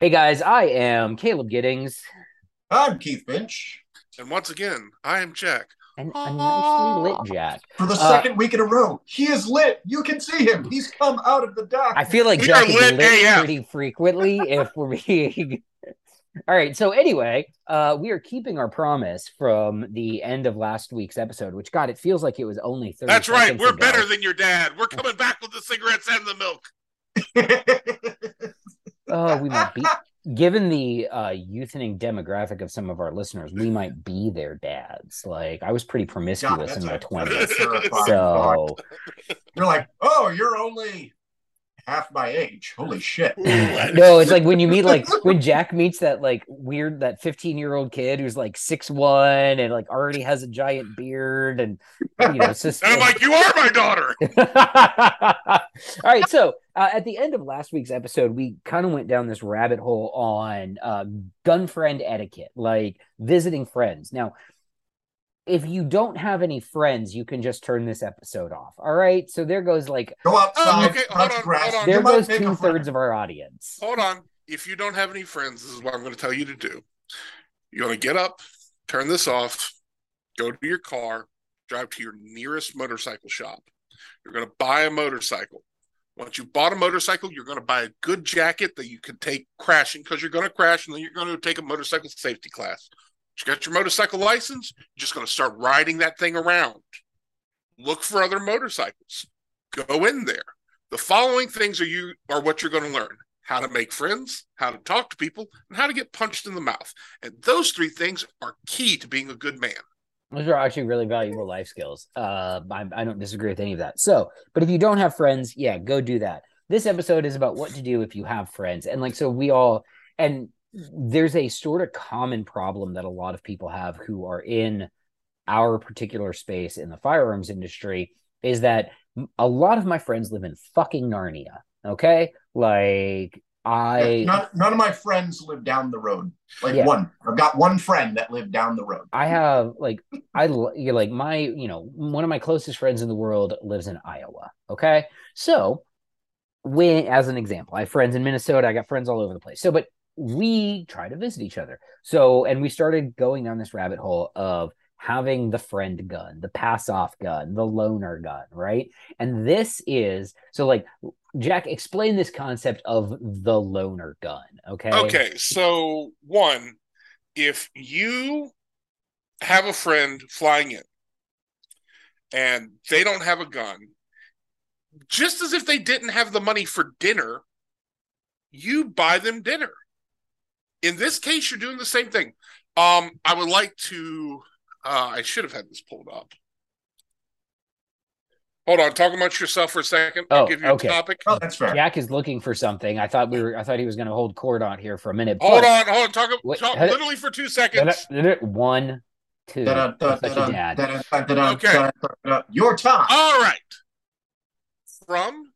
Hey guys, I am Caleb Giddings, I'm Keith Finch. And once again, I am Jack. and a nicely lit Jack. For the Uh, second week in a row, he is lit. You can see him. He's come out of the dock. I feel like We Jack is lit lit pretty frequently if we're being. All right, so anyway, uh, we are keeping our promise from the end of last week's episode, which God, it feels like it was only thirty. That's right. We're ago. better than your dad. We're coming back with the cigarettes and the milk. Oh, we might be. Given the uh, youthening demographic of some of our listeners, we might be their dads. Like I was pretty promiscuous that's in my twenties, that's a terrifying so You're like, oh, you're only half my age. Holy shit. no, it's like when you meet like when Jack meets that like weird that 15 year old kid who's like six one and like already has a giant beard and you know it's just And I'm like, you are my daughter. all right so uh, at the end of last week's episode we kind of went down this rabbit hole on uh, gun friend etiquette like visiting friends now if you don't have any friends you can just turn this episode off all right so there goes like Go outside, oh, okay, hold on, grass. hold on. There might goes two thirds of our audience Hold on. If you don't have any friends, this is what I'm going to tell you to do. You're going to get up, turn this off, go to your car, drive to your nearest motorcycle shop. You're going to buy a motorcycle. Once you've bought a motorcycle, you're going to buy a good jacket that you can take crashing because you're going to crash and then you're going to take a motorcycle safety class. You got your motorcycle license, you're just going to start riding that thing around. Look for other motorcycles. Go in there. The following things are you are what you're going to learn how to make friends, how to talk to people, and how to get punched in the mouth. And those three things are key to being a good man. Those are actually really valuable life skills. Uh, I, I don't disagree with any of that. So, but if you don't have friends, yeah, go do that. This episode is about what to do if you have friends. And like, so we all, and there's a sort of common problem that a lot of people have who are in our particular space in the firearms industry is that a lot of my friends live in fucking Narnia. Okay. Like, I. None, none of my friends live down the road. Like Yeah. one. I've got one friend that lived down the road. I have like I you're like my you know one of my closest friends in the world lives in Iowa. Okay, so when as an example, I have friends in Minnesota. I got friends all over the place. So, but we try to visit each other. So, and we started going down this rabbit hole of having the friend gun, the pass off gun, the loaner gun, right? And this is so like Jack, explain this concept of the loaner gun. Okay. Okay, so one, if you have a friend flying in and they don't have a gun, just as if they didn't have the money for dinner, you buy them dinner. In this case, you're doing the same thing. Um, I would like to. Uh, I should have had this pulled up. Hold on, talk amongst yourself for a second. I'll Oh, give you okay. a topic. Oh, that's fair. Jack is looking for something. I thought we were. I thought he was going to hold court on here for a minute. Hold but- on, hold on. Talk, Wait, talk had literally for two seconds. One, two. Da, da, da, Okay. Your time. All right. From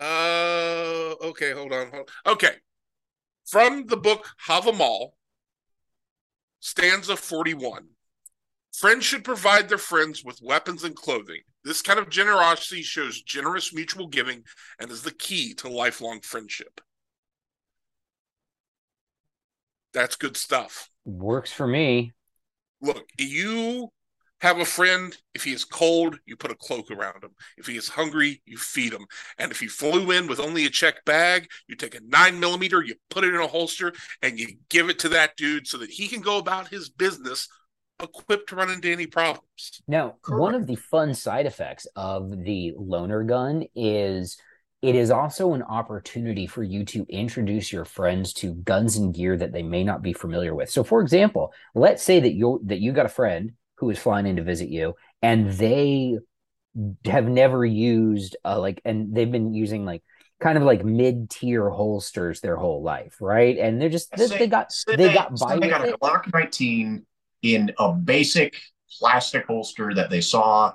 uh okay, hold on. Hold Okay. From the book Havamal, stanza 41. Friends should provide their friends with weapons and clothing. This kind of generosity shows generous mutual giving and is the key to lifelong friendship. That's good stuff. Works for me. look, you have a friend. If he is cold, you put a cloak around him. If he is hungry, you feed him. And if he flew in with only a check bag, you take a nine millimeter, you put it in a holster, and you give it to that dude so that he can go about his business equipped to run into any problems. Now, one of the fun side effects of the loaner gun is it is also an opportunity for you to introduce your friends to guns and gear that they may not be familiar with. So, for example, let's say that you that you got a friend who is flying in to visit you, and they have never used uh, like, and they've been using like kind of like mid-tier holsters their whole life, right? And they're just they, Say- they got say they got say by they got a. Glock 19 in a basic plastic holster that they saw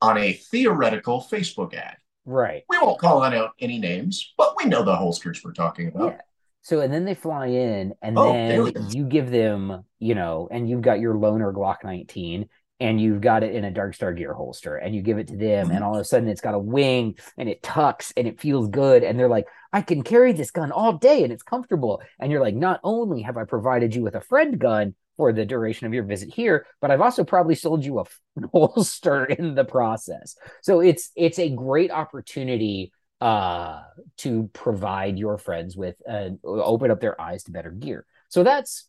on a theoretical Facebook ad. right. We won't call out any names, but we know the holsters we're talking about. Yeah. So and then they fly in, and Oh, then there we go. you give them, you know, and you've got your loaner Glock 19, and you've got it in a Dark Star gear holster and you give it to them and all of a sudden it's got a wing and it tucks and it feels good and they're like I can carry this gun all day and it's comfortable and you're like not only have I provided you with a friend gun for the duration of your visit here but I've also probably sold you a holster in the process so it's it's a great opportunity uh to provide your friends with uh, open up their eyes to better gear so that's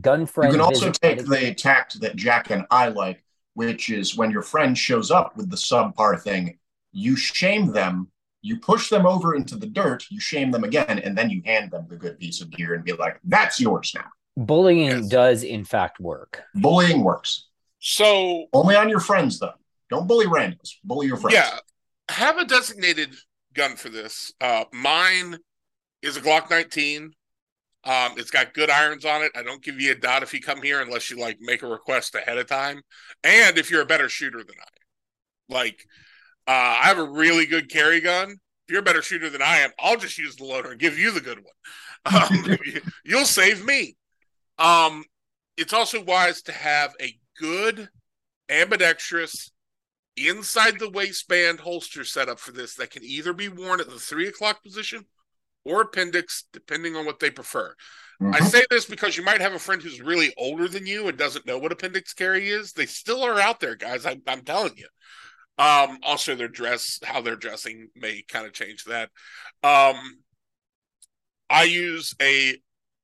gun friend. You can also take the tact that Jack and I like, which is when your friend shows up with the subpar thing, you shame them, you push them over into the dirt, you shame them again, and then you hand them the good piece of gear and be like, "That's yours now." Bullying yes. does in fact work. Bullying works. So only on your friends though. Don't bully randos. Bully your friends. Yeah. Have a designated gun for this. Uh, mine is a Glock 19. Um, it's got good irons on it. I don't give you a dot if you come here unless you like make a request ahead of time. And if you're a better shooter than I, like, uh, I have a really good carry gun. If you're a better shooter than I am, I'll just use the loader and give you the good one. Um, you'll save me. Um, it's also wise to have a good ambidextrous inside the waistband holster setup for this that can either be worn at the three o'clock position or appendix, depending on what they prefer. Mm-hmm. I say this because you might have a friend who's really older than you and doesn't know what appendix carry is. They still are out there, guys. I, am telling you. Um, also, their dress, how they're dressing, may kind of change that. Um, I use a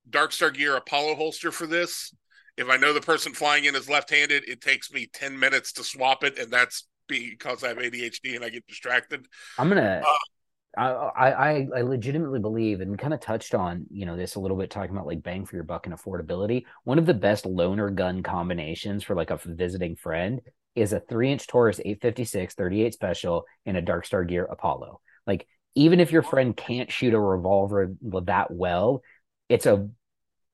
Dark Star Gear Apollo holster for this. If I know the person flying in is left-handed, it takes me ten minutes to swap it, and that's because I have ADHD and I get distracted. I'm gonna uh, I, I I legitimately believe and kind of touched on you know this a little bit talking about like bang for your buck and affordability. One of the best loaner gun combinations for like a visiting friend is a three inch Taurus 856 38 special and a Dark Star Gear Apollo. Like even if your friend can't shoot a revolver that well, it's a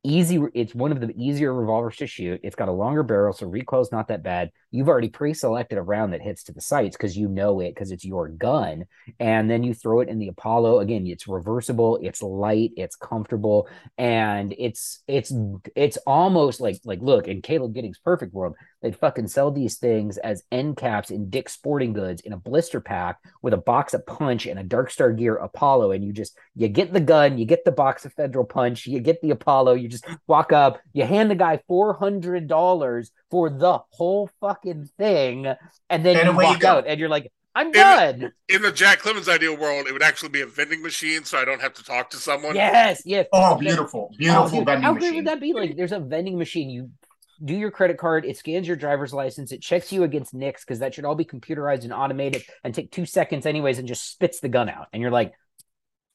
easy it's one of the easier revolvers to shoot it's got a longer barrel so recoil's not that bad you've already pre-selected a round that hits to the sights because you know it because it's your gun and then you throw it in the apollo. Again it's reversible it's light it's comfortable and it's it's it's almost like like look in caleb giddings perfect world they'd fucking sell these things as end caps in dick's sporting goods in a blister pack with a box of punch and a dark star gear apollo and you just you get the gun you get the box of federal punch you get the apollo you just walk up you hand the guy $400 for the whole fucking thing, and then and you walk you out, and you're like, I'm done. In, in, the Jack Clemens ideal world, it would actually be a vending machine, so I don't have to talk to someone. Yes, yes. Oh, beautiful, beautiful oh, vending how machine. How great would that be? Like, there's a vending machine. You do your credit card, it scans your driver's license, it checks you against NICS because that should all be computerized and automated and take two seconds anyways, and just spits the gun out, and you're like,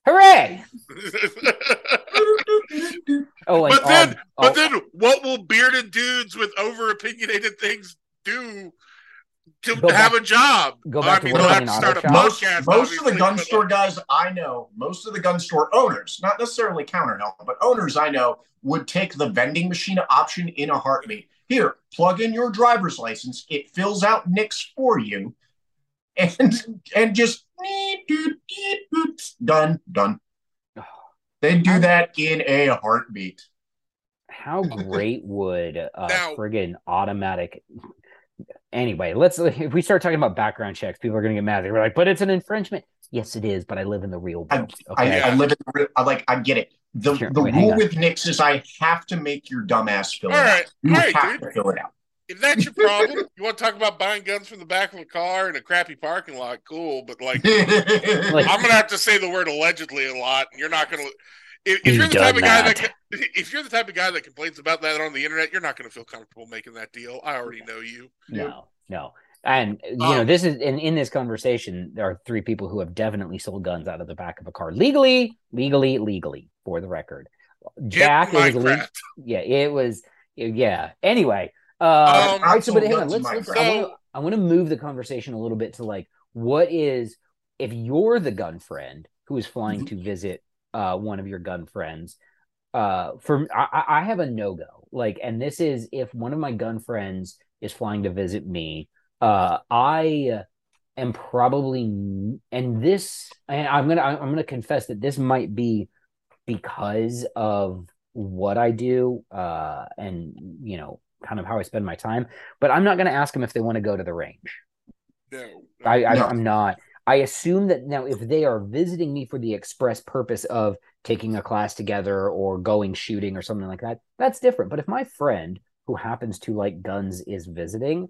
hooray! oh, but then, but oh, then, what will bearded dudes with over opinionated things do to have back, a job? Go back I mean, to have to start a most, podcast. Most of the gun store guys I know, most of the gun store owners, not necessarily counter help, but owners I know would take the vending machine option in a heartbeat. Here, plug in your driver's license. It fills out NICS for you, and and just done, done. They do that in a heartbeat. How great would a now, friggin' automatic anyway, let's if we start talking about background checks, people are gonna get mad. They're like, but it's an infringement. Yes, it is, but I live in the real world. Okay? I, I, live in the real I like I get it. The, sure. the Wait, rule with NICS is I have to make your dumbass fill it out. You have dude. to fill it out. If that's your problem, you want to talk about buying guns from the back of a car in a crappy parking lot, cool. But like, like I'm gonna have to say the word allegedly a lot, and you're not gonna. If, if you're the type of guy that. that if you're the type of guy that complains about that on the internet, you're not going to feel comfortable making that deal. I already know you. No, no. And you um, know, this is in in this conversation, there are three people who have definitely sold guns out of the back of a car legally, legally, legally. For the record, Jack was legal. Yeah, it was. Yeah. Anyway, uh, um, all right. So, but hang on. Let's. let's I want to move the conversation a little bit to like, what is if you're the gun friend who is flying mm-hmm. to visit uh, one of your gun friends? uh for I, I have a no-go like and this is if one of my gun friends is flying to visit me uh i am probably and this and i'm gonna i'm gonna confess that this might be because of what i do uh and you know kind of how I spend my time. But I'm not going to ask them if they want to go to the range. No, I, I No. I'm not. I assume that now if they are visiting me for the express purpose of taking a class together or going shooting or something like that, that's different. But if my friend who happens to like guns is visiting,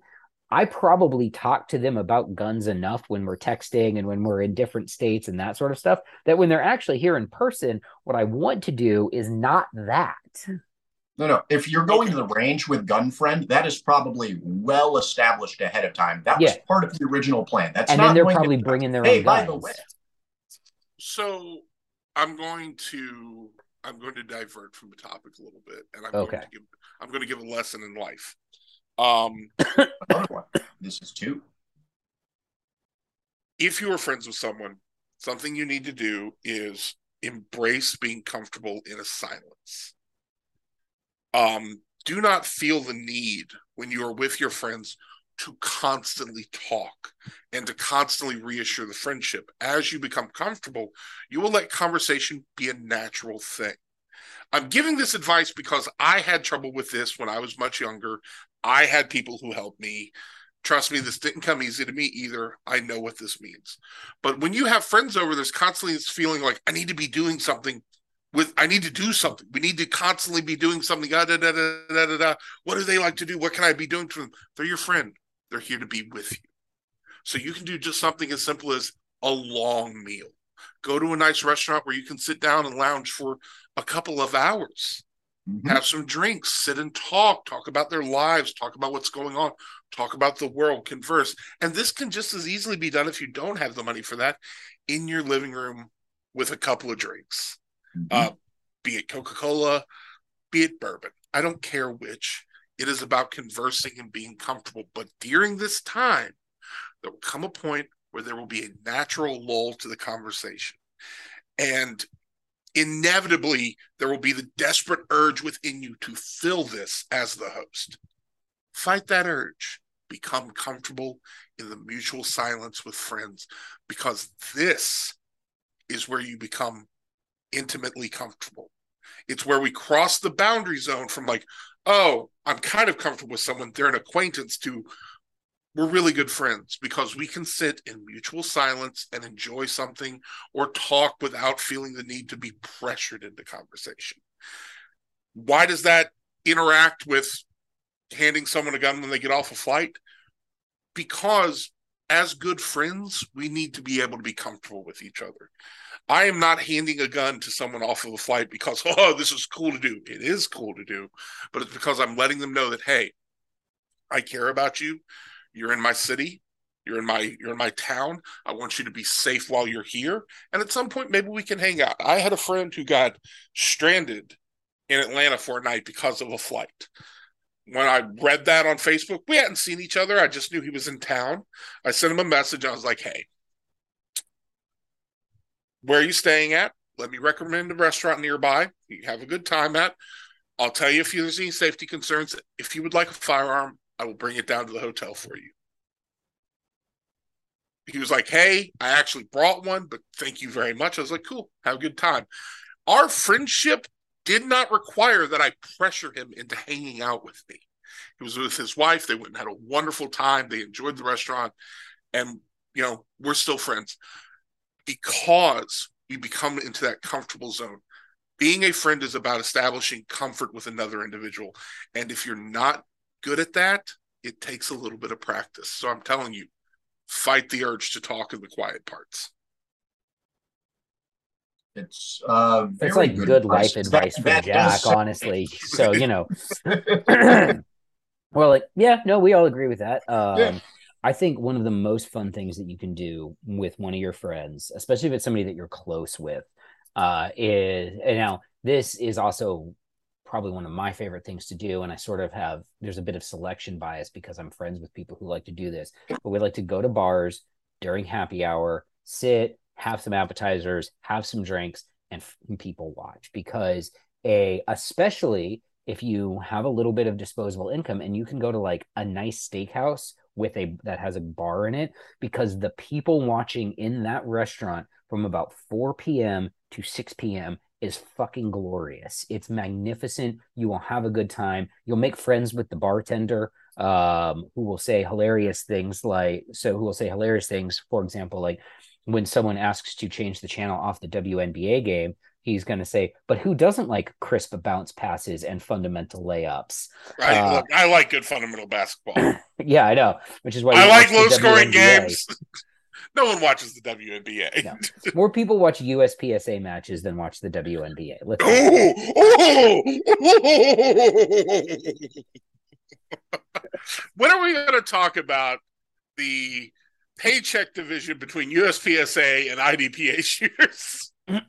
I probably talk to them about guns enough when we're texting and when we're in different states and that sort of stuff that when they're actually here in person, what I want to do is not that. No, no. If you're going to the range with gun friend, that is probably well established ahead of time. That was Yeah. part of the original plan. That's And not then they're going to- probably bringing their Hey, own by the way, So I'm going to I'm going to divert from the topic a little bit, and I'm Okay. going to give I'm going to give a lesson in life. Um. This is two. if you are friends with someone, something you need to do is embrace being comfortable in a silence. Um, do not feel the need when you are with your friends to constantly talk and to constantly reassure the friendship. As you become comfortable, you will let conversation be a natural thing. I'm giving this advice because I had trouble with this when I was much younger. I had people who helped me. Trust me, this didn't come easy to me either. I know what this means. But when you have friends over, there's constantly this feeling like I need to be doing something with I need to do something. We need to constantly be doing something. Da, da, da, da, da, da, da. What do they like to do? What can I be doing to them? They're your friend. They're here to be with you. So you can do just something as simple as a long meal. Go to a nice restaurant where you can sit down and lounge for a couple of hours Mhm. have some drinks, sit and talk, talk about their lives, talk about what's going on, talk about the world, converse. And this can just as easily be done if you don't have the money for that in your living room with a couple of drinks, Mhm. uh, be it Coca Cola, be it bourbon. I don't care which. It is about conversing and being comfortable. But during this time, there will come a point where there will be a natural lull to the conversation. And inevitably there will be the desperate urge within you to fill this as the host. Fight that urge. Become comfortable in the mutual silence with friends because this is where you become intimately comfortable. It's where we cross the boundary zone from like, oh, I'm kind of comfortable with someone, they're an acquaintance, to we're really good friends because we can sit in mutual silence and enjoy something or talk without feeling the need to be pressured into conversation. Why does that interact with handing someone a gun when they get off a flight? Because as good friends, we need to be able to be comfortable with each other. I am not handing a gun to someone off of a flight because, oh, this is cool to do. It is cool to do, but it's because I'm letting them know that, hey, I care about you. You're in my city. You're in my you're in my town. I want you to be safe while you're here. And at some point, maybe we can hang out. I had a friend who got stranded in Atlanta for a night because of a flight. When I read that on Facebook, we hadn't seen each other. I just knew he was in town. I sent him a message. I was like, hey, where are you staying at? Let me recommend a restaurant nearby. You have a good time at. I'll tell you if there's any safety concerns. If you would like a firearm, I will bring it down to the hotel for you. He was like, Hey, I actually brought one, but thank you very much. I was like, Cool, have a good time. Our friendship did not require that I pressure him into hanging out with me. He was with his wife. They went and had a wonderful time. They enjoyed the restaurant. And, you know, we're still friends because we become into that comfortable zone. Being a friend is about establishing comfort with another individual. And if you're not good at that, it takes a little bit of practice. So I'm telling you, fight the urge to talk in the quiet parts. It's uh, It's like good, life That- advice from that Jack, honestly. So, you know, well, like, yeah, no, we all agree with that. Um, Yeah. I think one of the most fun things that you can do with one of your friends, especially if it's somebody that you're close with, uh, is and now this is also probably one of my favorite things to do. And I sort of have there's a bit of selection bias because I'm friends with people who like to do this. But we like to go to bars during happy hour, sit, have some appetizers, have some drinks, and people watch because a especially if you have a little bit of disposable income and you can go to like a nice steakhouse with a that has a bar in it because the people watching in that restaurant from about 4 p.m. to 6 p.m. is fucking glorious. It's magnificent. You will have a good time. You'll make friends with the bartender um, who will say hilarious things like, so who will say hilarious things, for example, like when someone asks to change the channel off the WNBA game, he's going to say, but who doesn't like crisp bounce passes and fundamental layups? Right. Uh, Look, I like good fundamental basketball. yeah, I know. Which is why I like low scoring games. no one watches the WNBA. No. More people watch USPSA matches than watch the WNBA. Let's oh, oh! when are we going to talk about the paycheck division between USPSA and IDPA shooters?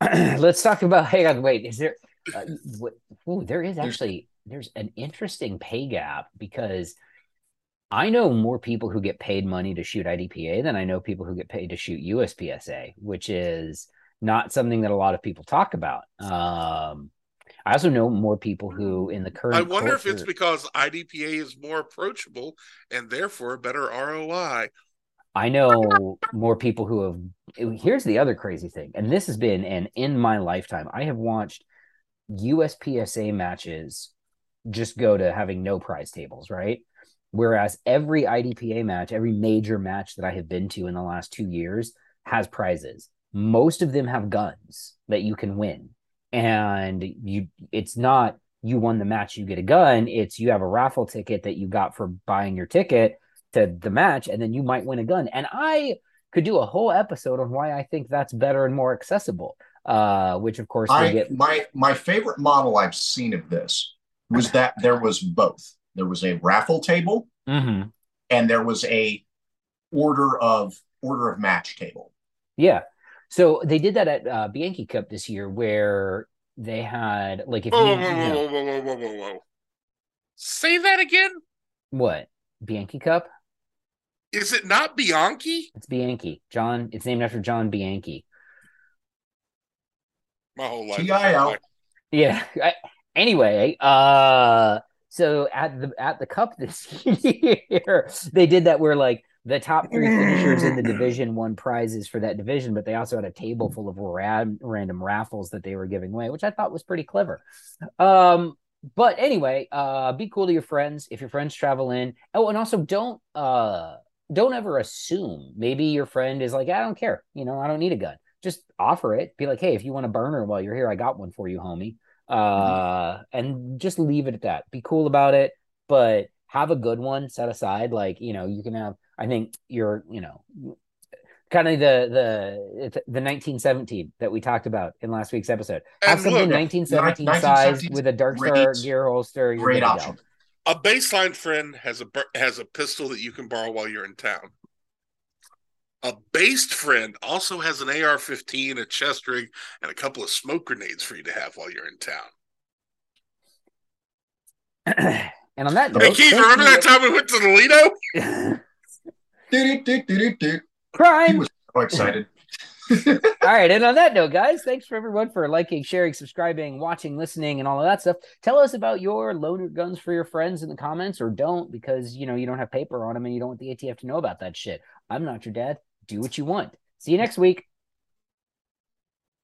Let's talk about. Hang on, wait. Is there? Uh, what, ooh, there is actually there's an interesting pay gap because I know more people who get paid money to shoot IDPA than I know people who get paid to shoot USPSA, which is not something that a lot of people talk about. Um, I also know more people who, in the current, I wonder culture, if it's because IDPA is more approachable and therefore a better ROI. I know more people who have. Here's the other crazy thing, and this has been, and in my lifetime, I have watched USPSA matches just go to having no prize tables, right? Whereas every IDPA match, every major match that I have been to in the last two years has prizes. Most of them have guns that you can win. And you it's not you won the match, you get a gun. It's you have a raffle ticket that you got for buying your ticket to the match, and then you might win a gun. And I could do a whole episode on why I think that's better and more accessible. Uh, which of course I, get my my favorite model I've seen of this was that there was both there was a raffle table mm-hmm. and there was a order of order of match table. Yeah. So they did that at uh, Bianchi Cup this year, where they had like if whoa, you, whoa, whoa, whoa, whoa, whoa, whoa, whoa, say that again. What Bianchi Cup? Is it not Bianchi? It's Bianchi. John. It's named after John Bianchi. My whole life. T-I-L. Yeah. I, anyway, uh, so at the at the cup this year, they did that where like the top three finishers in the division won prizes for that division, but they also had a table full of rad, random raffles that they were giving away, which I thought was pretty clever. Um, but anyway, uh, be cool to your friends if your friends travel in. Oh, and also don't uh don't ever assume maybe your friend is like, I don't care, you know, I don't need a gun. Just offer it. Be like, hey, if you want a burner while you're here, I got one for you, homie uh, and just leave it at that. Be cool about it, but have a good one set aside. Like you know, you can have. I think you're you know kind of the the the 1917 that we talked about in last week's episode. Have something look, 1917 size with a dark star gear holster. Great option. A baseline friend has a has a pistol that you can borrow while you're in town. A based friend also has an AR 15, a chest rig, and a couple of smoke grenades for you to have while you're in town. and on that note, hey Keith, remember that time we went to Toledo? Crime. He was so excited. all right. And on that note, guys, thanks for everyone for liking, sharing, subscribing, watching, listening, and all of that stuff. Tell us about your loaner guns for your friends in the comments or don't because, you know, you don't have paper on them and you don't want the ATF to know about that shit. I'm not your dad do what you want. See you next week.